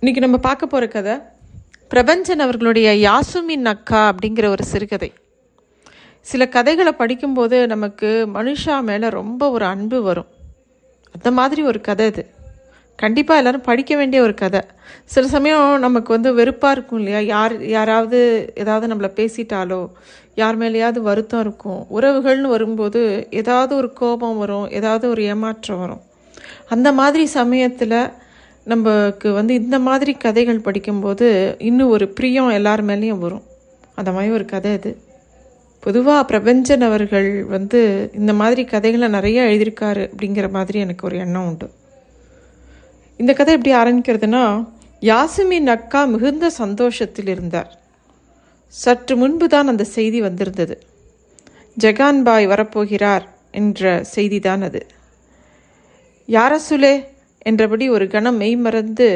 இன்னைக்கு நம்ம பார்க்க போகிற கதை பிரபஞ்சன் அவர்களுடைய யாசுமின் அக்கா அப்படிங்கிற ஒரு சிறுகதை. சில கதைகளை படிக்கும்போது நமக்கு மனுஷா மேலே ரொம்ப ஒரு அன்பு வரும். அந்த மாதிரி ஒரு கதை இது. கண்டிப்பாக எல்லோரும் படிக்க வேண்டிய ஒரு கதை. சில சமயம் நமக்கு வந்து வெறுப்பாக இருக்கும் இல்லையா? யார் யாராவது ஏதாவது நம்மளை பேசிட்டாலோ யார் மேலேயாவது வருத்தம் இருக்கும். உறவுகள்னு வரும்போது ஏதாவது ஒரு கோபம் வரும் ஏதாவது ஒரு ஏமாற்றம் வரும். அந்த மாதிரி சமயத்தில் நமக்கு வந்து இந்த மாதிரி கதைகள் படிக்கும்போது இன்னும் ஒரு பிரியம் எல்லார் மேலேயும் வரும். அந்த மாதிரி ஒரு கதை இது பொதுவாக பிரபஞ்சன் அவர்கள் வந்து இந்த மாதிரி கதைகளை நிறைய எழுதியிருக்காரு அப்படிங்கிற மாதிரி எனக்கு ஒரு எண்ணம் உண்டு. இந்த கதை எப்படி ஆரம்பிக்கிறதுனா யாசுமின் அக்கா மிகுந்த சந்தோஷத்தில் இருந்தார். சற்று முன்பு தான் அந்த செய்தி வந்திருந்தது. ஜெகான் பாய் வரப்போகிறார் என்ற செய்தி தான் அது. யாரசுலே என்றபடி ஒரு கணம் மெய் மறந்து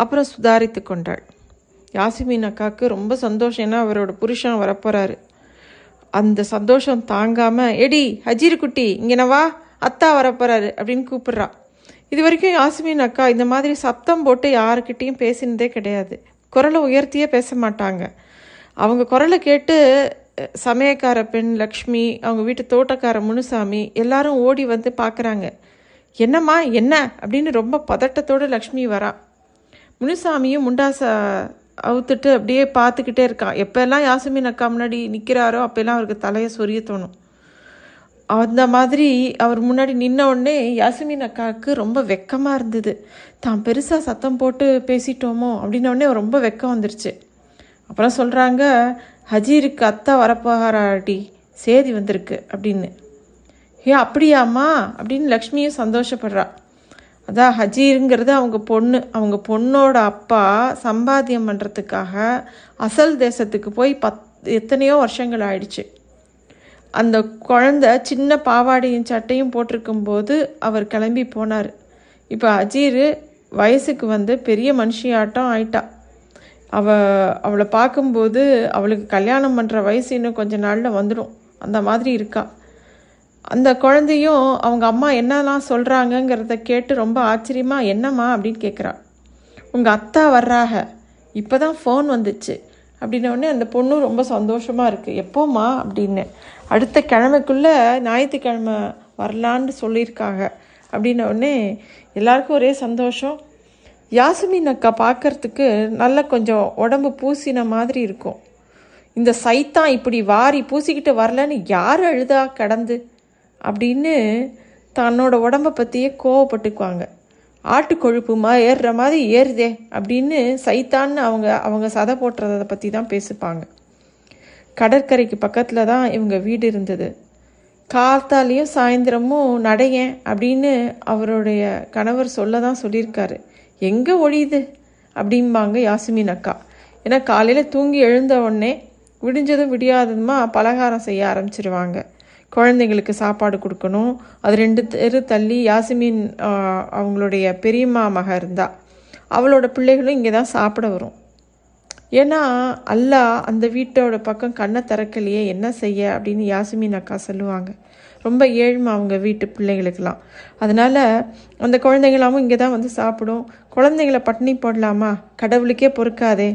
அப்புறம் சுதாரித்து கொண்டாள். யாசிமின் அக்காவுக்கு ரொம்ப சந்தோஷம். ஏன்னா அவரோட புருஷன் வரப்போகிறாரு அந்த சந்தோஷம் தாங்காமல் எடி ஹஜீர் குட்டி இங்கே வா அத்தா வரப்போறாரு அப்படின்னு கூப்பிட்றா. இது வரைக்கும் யாசிமின் அக்கா இந்த மாதிரி சத்தம் போட்டு யாருக்கிட்டேயும் பேசினதே கிடையாது. குரலை உயர்த்தியே பேச மாட்டாங்க. அவங்க குரலை கேட்டு சமயக்கார பெண் லக்ஷ்மி அவங்க வீட்டு தோட்டக்கார முனுசாமி எல்லாரும் ஓடி வந்து பார்க்குறாங்க. என்னம்மா என்ன? அப்படின்னு ரொம்ப பதட்டத்தோடு லக்ஷ்மி வரா. முனுசாமியும் முண்டாச அவுத்துட்டு அப்படியே பார்த்துக்கிட்டே இருக்கான் எப்போல்லாம் யாசுமின் அக்கா முன்னாடி நிற்கிறாரோ அப்போல்லாம் அவருக்கு தலையை சொரிய தோணும். அந்த மாதிரி அவர் முன்னாடி நின்ன உடனே யாசுமின் அக்காவுக்கு ரொம்ப வெக்கமாக இருந்தது. தான் பெருசாக சத்தம் போட்டு பேசிட்டோமோ? அப்படின்ன உடனே ரொம்ப வெக்கம் வந்துருச்சு. அப்புறம் சொல்கிறாங்க ஹஜீருக்கு அத்தை வரப்போகிறாட்டி சேதி வந்திருக்கு அப்படின்னு. ஏ அப்படியாம்மா? அப்படின்னு லக்ஷ்மியும் சந்தோஷப்படுறா. அதான் ஹஜீருங்கிறது அவங்க பொண்ணு. அவங்க பொண்ணோட அப்பா சம்பாத்தியம் பண்ணுறதுக்காக அசல் தேசத்துக்கு போய் பத் எத்தனையோ வருஷங்கள் ஆயிடுச்சு. அந்த குழந்த சின்ன பாவாடையும் சட்டையும் போட்டிருக்கும்போது அவர் கிளம்பி போனார். இப்போ அஜீர் வயசுக்கு வந்து பெரிய மனுஷியாட்டம் ஆயிட்டா. அவ அவளை பார்க்கும்போது அவளுக்கு கல்யாணம் பண்ணுற வயசு இன்னும் கொஞ்ச நாளில் வந்துடும் அந்த மாதிரி இருக்கா. அந்த குழந்தையும் அவங்க அம்மா என்னெல்லாம் சொல்கிறாங்கங்கிறத கேட்டு ரொம்ப ஆச்சரியமா என்னம்மா? அப்படின்னு கேட்குறா உங்கள் அத்தா வர்றாக. இப்போ தான் ஃபோன் வந்துச்சு அப்படின்னோடனே அந்த பொண்ணும் ரொம்ப சந்தோஷமாக இருக்குது எப்போம்மா? அப்படின்னு. அடுத்த கிழமைக்குள்ளே ஞாயிற்றுக்கிழமை வரலான்னு சொல்லியிருக்காங்க. அப்படின்னோடனே எல்லாருக்கும் ஒரே சந்தோஷம். யாசுமின் அக்கா பார்க்கறதுக்கு நல்ல கொஞ்சம் உடம்பு பூசின மாதிரி இருக்கும். இந்த சைத்தான் இப்படி வாரி பூசிக்கிட்டு வரலன்னு யார் அழுதா கடந்து? அப்படின்னு தன்னோட உடம்பை பற்றியே கோவப்பட்டுக்குவாங்க. ஆட்டு கொழுப்புமா ஏறுற மாதிரி ஏறுதே அப்படின்னு சைத்தான்னு அவங்க அவங்க சதை போட்டுறதை பற்றி தான் பேசிப்பாங்க. கடற்கரைக்கு பக்கத்தில் தான் இவங்க வீடு இருந்தது. காத்தாலையும் சாயந்தரமும் நடையேன் அப்படின்னு அவருடைய கணவர் சொல்ல தான் சொல்லியிருக்காரு. எங்கே ஒழியுது? அப்படிம்பாங்க யாசுமின் அக்கா. ஏன்னா காலையில் தூங்கி எழுந்த உடனே விடிஞ்சதும் விடியாததுமா பலகாரம் செய்ய ஆரம்பிச்சிருவாங்க. குழந்தைங்களுக்கு சாப்பாடு கொடுக்கணும். அது ரெண்டு தெரு தள்ளி யாசிமின் அவங்களுடைய பெரியம்மா மக இருந்தா. அவளோட பிள்ளைகளும் இங்கே தான் சாப்பிட வரும். ஏன்னா அல்லாஹ் அந்த வீட்டோட பக்கம் கண்ணை திறக்கலையே என்ன செய்ய அப்படின்னு யாசிமின் அக்கா சொல்லுவாங்க. ரொம்ப ஏழ்மை அவங்க வீட்டு பிள்ளைகளுக்கெல்லாம். அதனால் அந்த குழந்தைங்களாமும் இங்கே தான் வந்து சாப்பிடும். குழந்தைங்கள பட்டினி போடலாமா? கடவுளுக்கே பொறுக்காதே.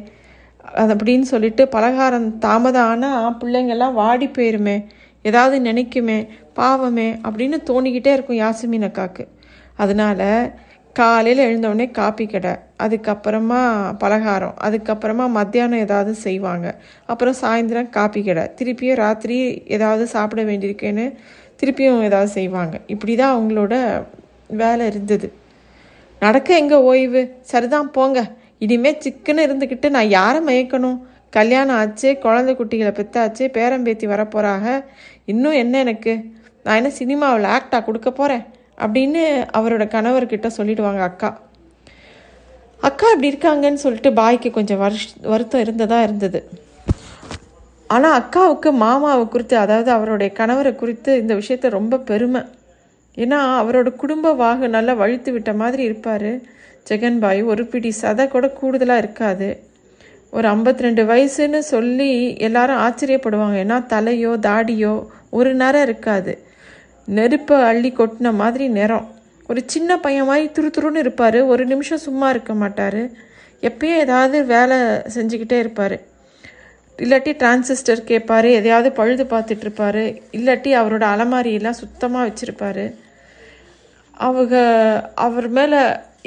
அது அப்படின்னு சொல்லிட்டு பலகாரம் தாமதம் ஆனால் பிள்ளைங்கள்லாம் வாடி போயிருமே. ஏதாவது நினைக்குமே பாவமே அப்படின்னு தோணிக்கிட்டே இருக்கும் யாசிமின் அக்காக்கு. அதனால காலையில் எழுந்தவுடனே காப்பி கடை அதுக்கப்புறமா பலகாரம் அதுக்கப்புறமா மத்தியானம் ஏதாவது செய்வாங்க. அப்புறம் சாயந்தரம் காப்பி கடை. திருப்பியும் ராத்திரி ஏதாவது சாப்பிட வேண்டியிருக்கேன்னு திருப்பியும் ஏதாவது செய்வாங்க. இப்படி தான் அவங்களோட வேலை இருந்தது. நடக்க எங்கே ஓய்வு? சரிதான் போங்க. இனிமேல் சிக்குன்னு இருந்துக்கிட்டு நான் யாரை மயக்கணும்? கல்யாணம் ஆச்சு குழந்தை குட்டிகளை பெத்தாச்சு பேரம்பேத்தி வரப்போகிறாங்க இன்னும் என்ன எனக்கு? நான் என்ன சினிமாவில் ஆக்டா கொடுக்க போகிறேன் அப்படின்னு அவரோட கணவர்கிட்ட சொல்லிடுவாங்க அக்கா. அக்கா இப்படி இருக்காங்கன்னு சொல்லிட்டு பாய்க்கு கொஞ்சம் வருஷ் வருத்தம் இருந்ததாக இருந்தது. ஆனால் அக்காவுக்கு மாமாவை குறித்து அதாவது அவருடைய கணவரை குறித்து இந்த விஷயத்த ரொம்ப பெருமை. ஏன்னா அவரோட குடும்ப வாகு நல்லா வழுத்து விட்ட மாதிரி இருப்பார். ஜெகன்பாய் ஒரு பிடி சதை கூட கூடுதலாக இருக்காது. ஒரு 52 ரெண்டு வயசுன்னு சொல்லி எல்லாரும் ஆச்சரியப்படுவாங்க. ஏன்னா தலையோ தாடியோ ஒரு நேரம் இருக்காது. நெருப்பை அள்ளி கொட்டின மாதிரி நிறம். ஒரு சின்ன பையன் மாதிரி துரு துருன்னு இருப்பார். ஒரு நிமிஷம் சும்மா இருக்க மாட்டார். எப்பயும் ஏதாவது வேலை செஞ்சுக்கிட்டே இருப்பார். இல்லாட்டி டிரான்சிஸ்டர் கேட்பார். எதையாவது பழுது பார்த்துட்ருப்பார் இல்லாட்டி அவரோட அலமாரியெல்லாம் சுத்தமாக வச்சுருப்பார். அவங்க அவர் மேலே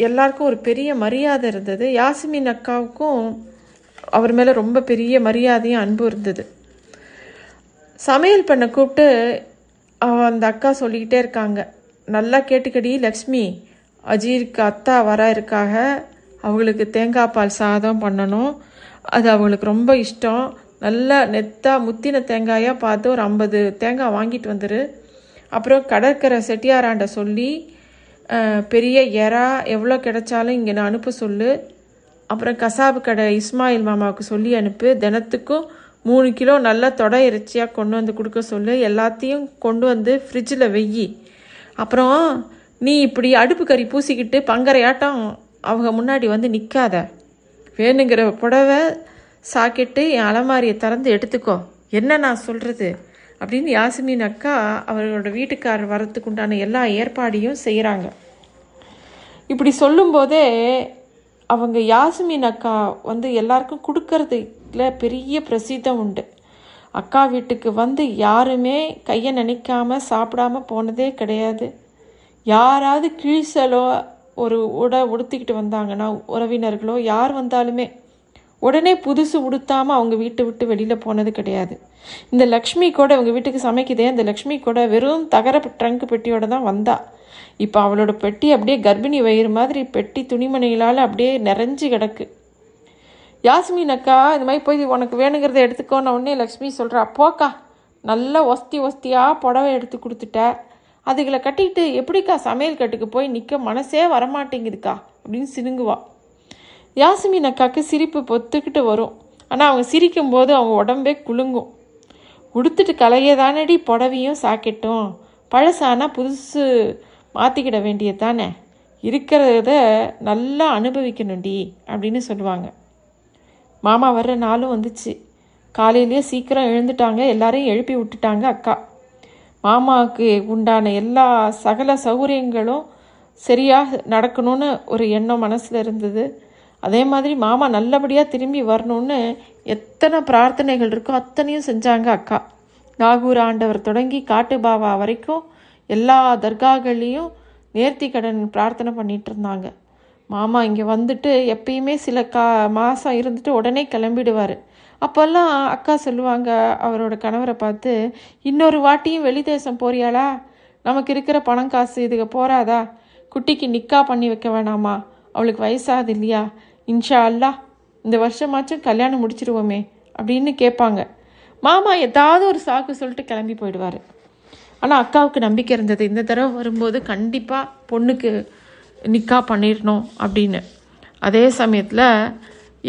எல்லாருக்கும் ஒரு பெரிய மரியாதை இருந்தது. யாசிமின் அக்காவுக்கும் அவர் மேலே ரொம்ப பெரிய மரியாதையும் அன்பு இருந்தது. சமையல் பண்ண கூப்பிட்டு அவன் அந்த அக்கா சொல்லிக்கிட்டே இருக்காங்க. நல்லா கேட்டுக்கடி லக்ஷ்மி அஜீருக்கு அத்தா வர இருக்காக அவங்களுக்கு தேங்காய் பால் சாதம் பண்ணணும். அது அவங்களுக்கு ரொம்ப இஷ்டம். நல்லா நெத்தா முத்தின தேங்காயாக பார்த்து ஒரு ஐம்பது தேங்காய் வாங்கிட்டு வந்துரு. அப்புறம் கடற்கரை செட்டியாராண்ட சொல்லி பெரிய எறா எவ்வளோ கிடைச்சாலும் இங்கே நான் அனுப்ப சொல்லு. அப்புறம் கசாப்பு கடை இஸ்மாயில் மாமாவுக்கு சொல்லி அனுப்பு. தினத்துக்கும் மூணு கிலோ நல்லா தொடை இறைச்சியாக கொண்டு வந்து கொடுக்க சொல்லு. எல்லாத்தையும் கொண்டு வந்து ஃப்ரிட்ஜில் வெய்யி அப்புறம் நீ இப்படி அடுப்பு கறி பூசிக்கிட்டு பங்கரையாட்டம் அவங்க முன்னாடி வந்து நிற்காத வேணுங்கிற புடவை சாக்கெட்டு என் அலமாரியை திறந்து எடுத்துக்கோ. என்ன நான் சொல்கிறது அப்படின்னு யாசிமின் அக்கா அவர்களோட வீட்டுக்காரர் வரத்துக்குண்டான எல்லா ஏற்பாடையும் செய்கிறாங்க இப்படி சொல்லும்போதே அவங்க யாசுமின் அக்கா வந்து எல்லாருக்கும் கொடுக்கறதுல பெரிய பிரசித்தம் உண்டு. அக்கா வீட்டுக்கு வந்து யாருமே கையை நினைக்காம சாப்பிடாம போனதே கிடையாது. யாராவது கிழிசலோ ஒரு உடை உடுத்திக்கிட்டு வந்தாங்கன்னா உறவினர்களோ யார் வந்தாலுமே உடனே புதுசு உடுத்தாம அவங்க வீட்டை விட்டு வெளியில் போனது கிடையாது. இந்த லக்ஷ்மி கூட அவங்க வீட்டுக்கு சமைக்குதே அந்த லக்ஷ்மி கூட வெறும் தகர ட்ரங்க் பெட்டியோட தான் வந்தா. இப்போ அவளோட பெட்டி அப்படியே கர்ப்பிணி வயிறு மாதிரி பெட்டி துணிமணிகளால் அப்படியே நிறைஞ்சு கிடக்கு. யாஸ்மின் அக்கா இது மாதிரி போய் உனக்கு வேணுங்கிறத எடுத்துக்கோன உடனே லக்ஷ்மி சொல்கிறா போக்கா நல்லா ஒஸ்தி ஒஸ்தியாக புடவை எடுத்து கொடுத்துட்ட. அதுகளை கட்டிக்கிட்டு எப்படிக்கா சமையல் கட்டுக்கு போய் நிற்க மனசே வரமாட்டேங்குதுக்கா அப்படின்னு சினுங்குவா. யாஸ்மின் அக்காவுக்கு சிரிப்பு பொத்துக்கிட்டு வரும். ஆனால் அவங்க சிரிக்கும்போது அவங்க உடம்பே குலுங்கும். உடுத்துட்டு கலைய தானடி புடவையும் சாக்கெட்டும். பழசானா புதுசு மாற்றிக்கிட வேண்டியது தானே? இருக்கிறத நல்லா அனுபவிக்கணும்டி அப்படின்னு சொல்லுவாங்க. மாமா வர்ற நாளும் வந்துச்சு. காலையிலேயே சீக்கிரம் எழுந்துட்டாங்க. எல்லாரையும் எழுப்பி விட்டுட்டாங்க அக்கா. மாமாவுக்கு உண்டான எல்லா சகல சௌகரியங்களும் சரியாக நடக்கணும்னு ஒரு எண்ணம் மனசில் இருந்தது. அதே மாதிரி மாமா நல்லபடியாக திரும்பி வரணும்னு எத்தனை பிரார்த்தனைகள் இருக்கோ அத்தனையும் செஞ்சாங்க அக்கா. நாகூர் ஆண்டவர் தொடங்கி காட்டு பாபா வரைக்கும் எல்லா தர்காக்கள்லேயும் நேர்த்தி கடன் பிரார்த்தனை பண்ணிட்டு இருந்தாங்க. மாமா இங்கே வந்துட்டு எப்பயுமே சில கா மாதம் இருந்துட்டு உடனே கிளம்பிடுவார். அப்போல்லாம் அக்கா சொல்லுவாங்க அவரோட கணவரை பார்த்து இன்னொரு வாட்டியும் வெளி தேசம் போறியாளா? நமக்கு இருக்கிற பணம் காசு இதுக்கு போகிறாதா குட்டிக்கு நிக்கா பண்ணி வைக்க வேணாமா? அவளுக்கு வயசாகுது இல்லையா? இன்ஷா அல்லாஹ் இந்த வருஷமாச்சும் கல்யாணம் முடிச்சிருவோமே அப்படின்னு கேட்பாங்க. மாமா ஏதாவது ஒரு சாக்கு சொல்லிட்டு கிளம்பி போயிடுவார். ஆனால் அக்காவுக்கு நம்பிக்கை இருந்தது. இந்த தடவை வரும்போது கண்டிப்பாக பொண்ணுக்கு நிக்கா பண்ணிடணும் அப்படின்னு. அதே சமயத்தில்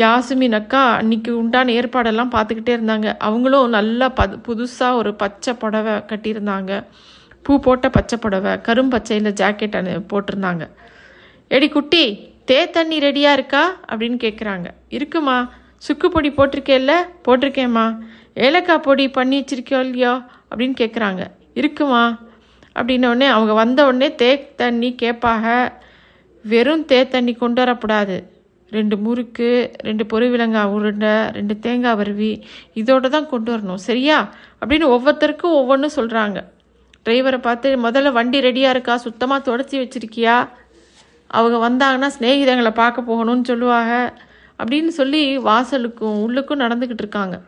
யாசுமின் அக்கா அன்னைக்கு உண்டான ஏற்பாடெல்லாம் பார்த்துக்கிட்டே இருந்தாங்க. அவங்களும் நல்லா பது புதுசாக ஒரு பச்சை புடவை கட்டியிருந்தாங்க. பூ போட்ட பச்சை புடவை கரும்பச்சையில் ஜாக்கெட் அனு போட்டிருந்தாங்க. எடி குட்டி தே தண்ணி ரெடியாக இருக்கா? அப்படின்னு கேட்குறாங்க இருக்குமா. சுக்கு பொடி போட்டிருக்கேல்ல போட்டிருக்கேம்மா. ஏலக்காய் பொடி பண்ணி வச்சிருக்கோ இல்லையோ? அப்படின்னு கேட்குறாங்க இருக்குமா? அப்படின்னோடனே அவங்க வந்த உடனே தே தண்ணி கேட்பாக வெறும் தே தண்ணி கொண்டு வரக்கூடாது. ரெண்டு முறுக்கு ரெண்டு பொறிவிலங்காய் உருண்டை ரெண்டு தேங்காய் வருவி இதோட தான் கொண்டு வரணும். சரியா? அப்படின்னு ஒவ்வொருத்தருக்கும் ஒவ்வொன்றும் சொல்கிறாங்க டிரைவரை பார்த்து முதல்ல வண்டி ரெடியாக இருக்கா? சுத்தமாக தொடச்சி வச்சுருக்கியா? அவங்க வந்தாங்கன்னா சிநேகிதங்களை பார்க்க போகணும்னு சொல்லுவாங்க. அப்படின்னு சொல்லி வாசலுக்கும் உள்ளுக்கும் நடந்துக்கிட்டு இருக்காங்க.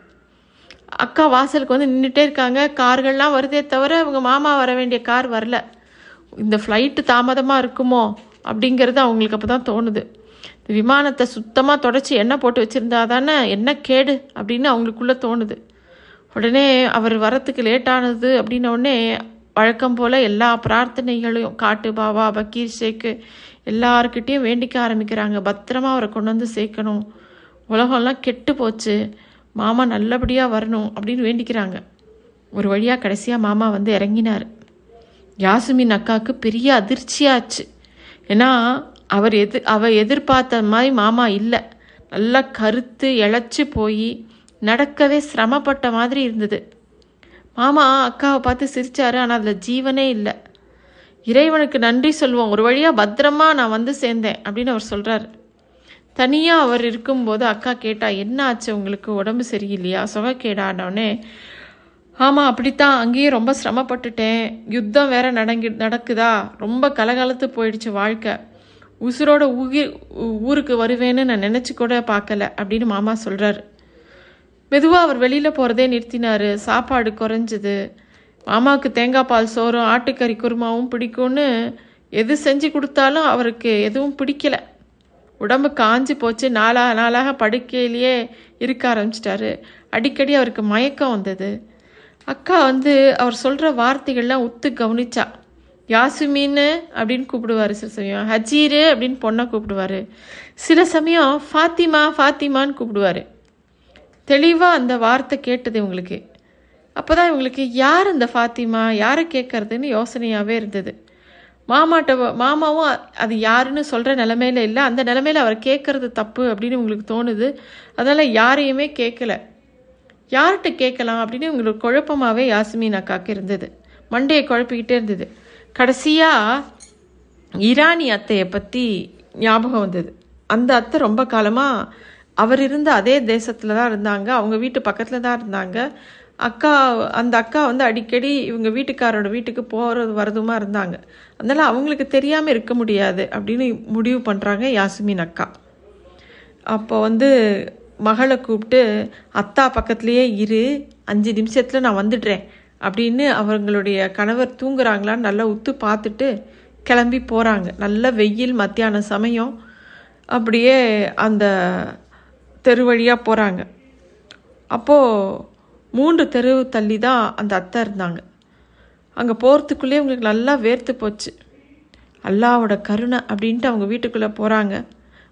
அக்கா வாசலுக்கு வந்து நின்றுட்டே இருக்காங்க. கார்கள்லாம் வருதே தவிர அவங்க மாமா வர வேண்டிய கார் வரல. இந்த ஃப்ளைட்டு தாமதமாக இருக்குமோ அப்படிங்கிறது அவங்களுக்கு அப்போ தான் தோணுது விமானத்தை சுத்தமாக தொடச்சி எண்ணெய் போட்டு வச்சுருந்தா தானே என்ன கேடு அப்படின்னு அவங்களுக்குள்ளே தோணுது. உடனே அவர் வரத்துக்கு லேட்டானது அப்படின்ன உடனே வழக்கம் போல் எல்லா பிரார்த்தனைகளையும் காட்டு பாபா பக்கீர் ஷேக்கு எல்லாருக்கிட்டேயும் வேண்டிக்க ஆரம்பிக்கிறாங்க. பத்திரமா அவரை கொண்டு வந்து சேர்க்கணும். உலகம்லாம் கெட்டு போச்சு. மாமா நல்லபடியாக வரணும் அப்படின்னு வேண்டிக்கிறாங்க. ஒரு வழியாக கடைசியாக மாமா வந்து இறங்கினார். யாசுமின் அக்காவுக்கு பெரிய அதிர்ச்சியாச்சு. ஏன்னா அவர் எது அவ எதிர்பார்த்த மாதிரி மாமா இல்லை. நல்லா கருத்து இழைச்சி போய் நடக்கவே சிரமப்பட்ட மாதிரி இருந்தது. மாமா அக்காவை பார்த்து சிரித்தார் ஆனால் அதில் ஜீவனே இல்லை. இறைவனுக்கு நன்றி சொல்லுவோம் ஒரு வழியாக பத்திரமா நான் வந்து சேர்ந்தேன் அப்படின்னு அவர் சொல்கிறார் தனியாக அவர் இருக்கும்போது அக்கா கேட்டா என்ன ஆச்சு உங்களுக்கு உடம்பு சரியில்லையா? சுகக்கேடானோடனே ஆமாம் அப்படித்தான். அங்கேயே ரொம்ப சிரமப்பட்டுட்டேன். யுத்தம் வேற நடங்கி நடக்குதா? ரொம்ப கலகலத்து போயிடுச்சு வாழ்க்கை. உசுரோட உயிர் ஊருக்கு வருவேன்னு நான் நினச்சி கூட பார்க்கல அப்படின்னு மாமா சொல்கிறாரு மெதுவாக அவர் வெளியில் போகிறதே நிறுத்தினார். சாப்பாடு குறைஞ்சது. மாமாவுக்கு தேங்காய் பால் சோறும் ஆட்டுக்கறி குருமாவும் பிடிக்கும்னு எது செஞ்சு கொடுத்தாலும் அவருக்கு எதுவும் பிடிக்கல. உடம்பு காஞ்சு போச்சு நாளா நாளாக படுக்கையிலேயே இருக்க ஆரம்பிச்சிட்டாரு. அடிக்கடி அவருக்கு மயக்கம் வந்தது. அக்கா வந்து அவர் சொல்கிற வார்த்தைகள்லாம் உத்து கவனிச்சா. யாசுமின்னு அப்படின்னு கூப்பிடுவார் சில சமயம். ஹஜீரு அப்படின்னு பொண்ணை கூப்பிடுவார். சில சமயம் ஃபாத்திமா ஃபாத்திமான்னு கூப்பிடுவார். தெளிவாக அந்த வார்த்தை கேட்டது இவங்களுக்கு. அப்போ தான் இவங்களுக்கு யார் அந்த ஃபாத்திமா? யாரை கேட்கறதுன்னு யோசனையாகவே இருந்தது. மாமாட்ட மாமாவும் அது யாருன்னு சொல்கிற நிலமையில இல்லை. அந்த நிலமையில அவர் கேட்குறது தப்பு அப்படின்னு உங்களுக்கு தோணுது. அதனால் யாரையுமே கேட்கல யார்கிட்ட கேட்கலாம் அப்படின்னு உங்களுக்கு குழப்பமாகவே யாஸ்மின் அக்காவுக்கு இருந்தது. மண்டையை குழப்பிக்கிட்டே இருந்தது. கடைசியாக இரானி அத்தையை பற்றி ஞாபகம் வந்தது. அந்த அத்தை ரொம்ப காலமாக அவர் இருந்த அதே தேசத்தில் தான் இருந்தாங்க. அவங்க வீட்டு பக்கத்தில் தான் இருந்தாங்க. அக்கா அந்த அக்கா வந்து அடிக்கடி இவங்க வீட்டுக்காரோட வீட்டுக்கு போகிறது வரதுமா இருந்தாங்க. அதனால் அவங்களுக்கு தெரியாமல் இருக்க முடியாது அப்படின்னு முடிவு பண்ணுறாங்க யாசுமின் அக்கா. அப்போ வந்து மகளை கூப்பிட்டு அத்தா பக்கத்துலேயே இரு. அஞ்சு நிமிஷத்தில் நான் வந்துடுறேன். அப்படின்னு அவங்களுடைய கணவர் தூங்குறாங்களான்னு நல்லா உத்து பார்த்துட்டு கிளம்பி போகிறாங்க நல்ல வெயில் மத்தியான சமயம். அப்படியே அந்த தெரு வழியாக போகிறாங்க அப்போது மூன்று தெரு தள்ளி தான் அந்த அத்தை இருந்தாங்க. அங்கே போகிறதுக்குள்ளே உங்களுக்கு நல்லா வேர்த்து போச்சு. அல்லாவோட கருணை அப்படின்ட்டு அவங்க வீட்டுக்குள்ளே போகிறாங்க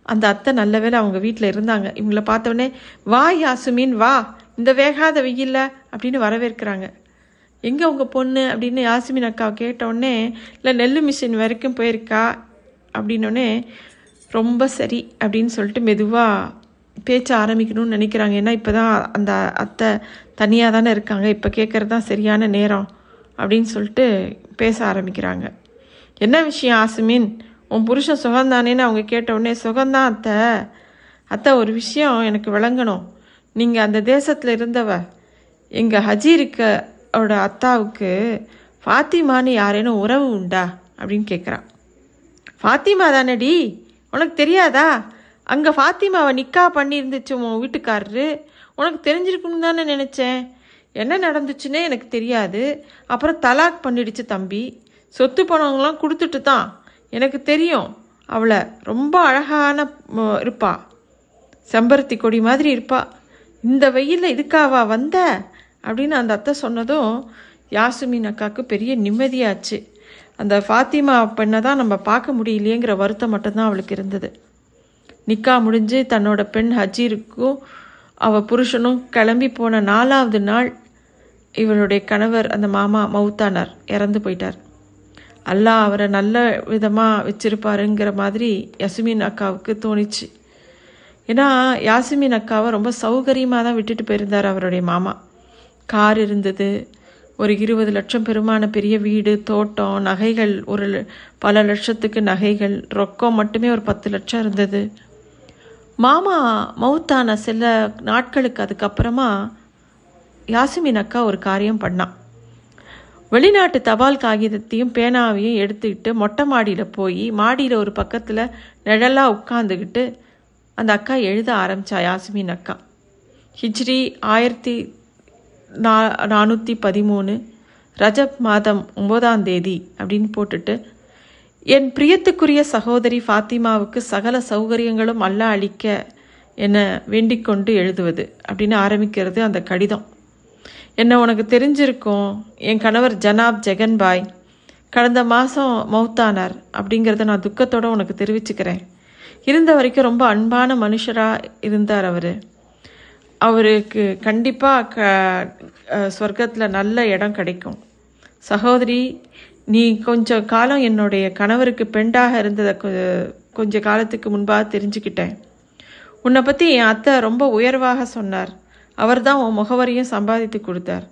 அந்த அத்தை நல்ல வேளை அவங்க வீட்டில் இருந்தாங்க. இவங்கள பார்த்தோன்னே வா யாசுமீன் வா. இந்த வேகாத வெயில்ல அப்படின்னு வரவேற்கிறாங்க. எங்கே உங்கள் பொண்ணு? அப்படின்னு யாசுமின் அக்காவை கேட்டோடனே இல்லை நெல் மிஷின் வரைக்கும் போயிருக்கா? அப்படின்னோடனே ரொம்ப சரி அப்படின்னு சொல்லிட்டு மெதுவாக பேச்ச ஆரம்பிக்கணும்னு நினைக்கிறாங்க. ஏன்னா இப்போ தான் அந்த அத்தை தனியாக தானே இருக்காங்க. இப்போ கேட்குறது தான் சரியான நேரம் அப்படின்னு சொல்லிட்டு பேச ஆரம்பிக்கிறாங்க. என்ன விஷயம் ஆசுமின்? உன் புருஷன் சுகந்தானேன்னு அவங்க கேட்ட உடனே சுகந்தான் அத்தை. அத்தை ஒரு விஷயம் எனக்கு விளங்கணும். நீங்கள் அந்த தேசத்தில் இருந்தவ எங்கள் ஹஜீருக்கோட அத்தாவுக்கு ஃபாத்திமான்னு யாரேனும் உறவு உண்டா? அப்படின்னு கேட்குறான் ஃபாத்திமா தானடி? உனக்கு தெரியாதா? அங்கே ஃபாத்திமாவை நிக்கா பண்ணியிருந்துச்சு உன் வீட்டுக்காரரு. உனக்கு தெரிஞ்சிருக்குன்னு தானே நினச்சேன். என்ன நடந்துச்சுன்னே எனக்கு தெரியாது. அப்புறம் தலாக் பண்ணிடுச்சு தம்பி. சொத்து பணங்களாம் கொடுத்துட்டு தான். எனக்கு தெரியும். அவளை ரொம்ப அழகான இருப்பா. செம்பருத்தி கொடி மாதிரி இருப்பா. இந்த வெயிலில் இதுக்காவா வந்த? அப்படின்னு அந்த அத்தை சொன்னதும் யாசுமின் அக்காவுக்கு பெரிய நிம்மதியாச்சு. அந்த ஃபாத்திமா பெண்ணை தான் நம்ம பார்க்க முடியலையேங்கிற வருத்தம் மட்டும்தான் அவளுக்கு இருந்தது. நிக்கா முடிஞ்சு தன்னோட பெண் ஹஜீருக்கும் அவ புருஷனும் கிளம்பி போன நாலாவது நாள் இவளுடைய கணவர் அந்த மாமா மௌத்தானார் இறந்து போயிட்டார். அல்லாஹ் அவரை நல்ல விதமாக வச்சிருப்பாருங்கிற மாதிரி யசுமின் அக்காவுக்கு தோணிச்சு. ஏன்னா யாசுமின் அக்காவை ரொம்ப சௌகரியமாக தான் விட்டுட்டு போயிருந்தார் அவருடைய மாமா. கார் இருந்தது ஒரு இருபது லட்சம் பெருமான பெரிய வீடு தோட்டம் நகைகள் ஒரு ல- பல லட்சத்துக்கு நகைகள் ரொக்கம் மட்டுமே ஒரு பத்து லட்சம் இருந்தது. மாமா மவுத்தான சில நாட்களுக்கு அதுக்கப்புறமா யாசிமின் அக்கா ஒரு காரியம் பண்ணான் வெளிநாட்டு தபால் காகிதத்தையும் பேனாவையும் எடுத்துக்கிட்டு மொட்டை மாடியில் போய் மாடியில் ஒரு பக்கத்தில் நிழலாக உட்காந்துக்கிட்டு அந்த அக்கா எழுத ஆரம்பித்தா யாஸ்மின் அக்கா. ஹிஜ்ரி ஆயிரத்தி நா நானூற்றி பதிமூணு ரஜப் மாதம் ஒம்போதாம் தேதி அப்படின்னு போட்டுட்டு என் பிரியத்துக்குரிய சகோதரி ஃபாத்திமாவுக்கு சகல சௌகரியங்களும் அல்ல அளிக்க என வேண்டிக்கொண்டு எழுதுவது அப்படின்னு ஆரம்பிக்கிறது அந்த கடிதம். என்ன உனக்கு தெரிஞ்சிருக்கும்? என் கணவர் ஜனாப் ஜெகன்பாய் கடந்த மாதம் மௌத்தானார் அப்படிங்கிறத நான் துக்கத்தோடு உனக்கு தெரிவிச்சுக்கிறேன். இருந்த வரைக்கும் ரொம்ப அன்பான மனுஷராக இருந்தார் அவர். அவருக்கு கண்டிப்பாக க சொர்க்கத்தில் நல்ல இடம் கிடைக்கும். சகோதரி நீ கொஞ்சம் காலம் என்னுடைய கணவருக்கு பெண்டாக இருந்ததை கொ- கொஞ்ச காலத்துக்கு முன்பாக தெரிஞ்சுக்கிட்டேன். உன்னை பற்றி என் அத்தை ரொம்ப உயர்வாக சொன்னார். அவர் தான் உன் முகவரியும் சம்பாதித்து கொடுத்தார்.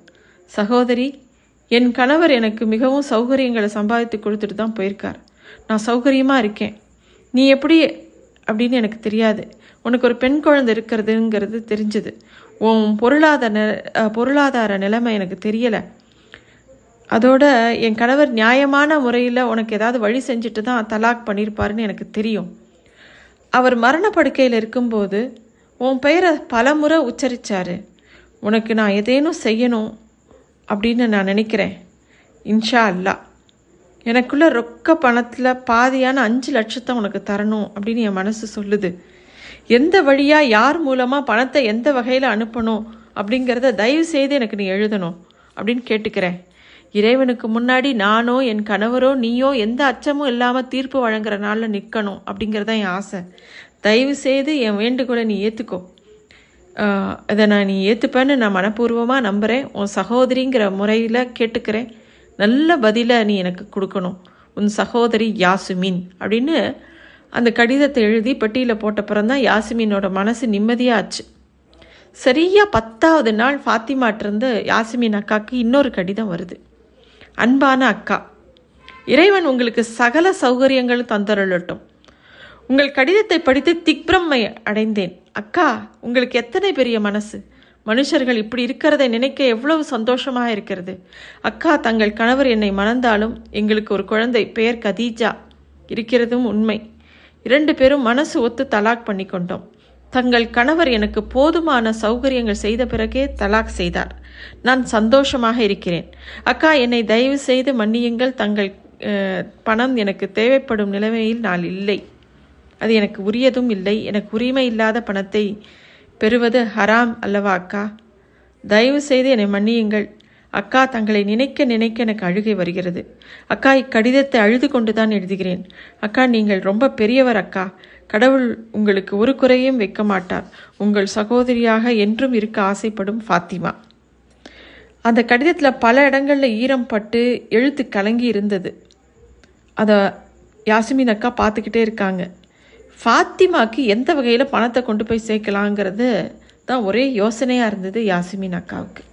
சகோதரி என் கணவர் எனக்கு மிகவும் சௌகரியங்களை சம்பாதித்து கொடுத்துட்டு தான் போயிருக்கார். நான் சௌகரியமாக இருக்கேன். நீ எப்படி அப்படின்னு எனக்கு தெரியாது. உனக்கு ஒரு பெண் குழந்தை இருக்கிறதுங்கிறது தெரிஞ்சது. உன் பொருளாதார நெ- பொருளாதார நிலைமை எனக்கு தெரியலை. அதோட என் கணவர் நியாயமான முறையில் உனக்கு ஏதாவது வழி செஞ்சுட்டு தான் தலாக் பண்ணியிருப்பாருன்னு எனக்கு தெரியும். அவர் மரணப்படுக்கையில் இருக்கும்போது உன் பெயரை பலமுறை உச்சரித்தார் உனக்கு நான் ஏதேனும் செய்யணும் அப்படின்னு நான் நினைக்கிறேன். இன்ஷா அல்லா எனக்குள்ளே ரொக்க பணத்தில் பாதியான அஞ்சு லட்சத்தை உனக்கு தரணும் அப்படின்னு என் மனசு சொல்லுது. எந்த வழியாக யார் மூலமாக பணத்தை எந்த வகையில் அனுப்பணும் அப்படிங்கிறத தயவு செய்து எனக்கு நீ எழுதணும் அப்படின்னு கேட்டுக்கிறேன். இறைவனுக்கு முன்னாடி நானோ என் கணவரோ நீயோ எந்த அச்சமும் இல்லாமல் தீர்ப்பு வழங்குற நாளில் நிற்கணும் அப்படிங்கிறதான் என் ஆசை. தயவு செய்து என் வேண்டுகோளை நீ ஏற்றுக்கோ அதை நான் நீ ஏற்றுப்பேன்னு நான் மனப்பூர்வமாக நம்புகிறேன் உன் சகோதரிங்கிற முறையில் கேட்டுக்கிறேன். நல்ல பதிலை நீ எனக்கு கொடுக்கணும். உன் சகோதரி யாசுமின் அப்படின்னு அந்த கடிதத்தை எழுதி பெட்டியில் போட்ட தான் யாசுமினோட மனசு நிம்மதியாச்சு. சரியா பத்தாவது நாள் ஃபாத்திமாட்டிருந்து யாசுமின் அக்காவுக்கு இன்னொரு கடிதம் வருது. அன்பான அக்கா இறைவன் உங்களுக்கு சகல சௌகரியங்களும் தந்தருளட்டும். உங்கள் கடிதத்தை படித்து திக்பிரம்மை அடைந்தேன். அக்கா உங்களுக்கு எத்தனை பெரிய மனசு? மனுஷர்கள் இப்படி இருக்கிறதை நினைக்க எவ்வளவு சந்தோஷமாக இருக்கிறது. அக்கா தங்கள் கணவர் என்னை மணந்தாலும் எங்களுக்கு ஒரு குழந்தை பெயர் கதீஜா இருக்கிறதும் உண்மை. இரண்டு பேரும் மனசு ஒத்து தலாக் பண்ணி கொண்டோம் தங்கள் கணவர் எனக்கு போதுமான சௌகரியங்கள் செய்த பிறகே தலாக் செய்தார். நான் சந்தோஷமாக இருக்கிறேன். அக்கா என்னை தயவு செய்து மன்னியுங்கள். தங்கள் அஹ், பணம் எனக்கு தேவைப்படும் நிலைமையில் நான் இல்லை. அது எனக்கு உரியதும் இல்லை. எனக்கு உரிமை இல்லாத பணத்தை பெறுவது ஹராம் அல்லவா அக்கா? தயவு செய்து என்னை மன்னியுங்கள். அக்கா தங்களை நினைக்க நினைக்க எனக்கு அழுகை வருகிறது. அக்கா இக்கடிதத்தை அழுது கொண்டுதான் எழுதுகிறேன். அக்கா நீங்கள் ரொம்ப பெரியவர் அக்கா. கடவுள் உங்களுக்கு ஒரு குறையும் வைக்க மாட்டார். உங்கள் சகோதரியாக என்றும் இருக்க ஆசைப்படும் ஃபாத்திமா. அந்த கடிதத்தில் பல இடங்களில் ஈரம் பட்டு எழுத்து கலங்கி இருந்தது. அதை யாசிமின் அக்கா பார்த்துக்கிட்டே இருக்காங்க. ஃபாத்திமாக்கு எந்த வகையில் பணத்தை கொண்டு போய் சேர்க்கலாங்கிறது தான் ஒரே யோசனையாக இருந்தது யாசிமின் அக்காவுக்கு.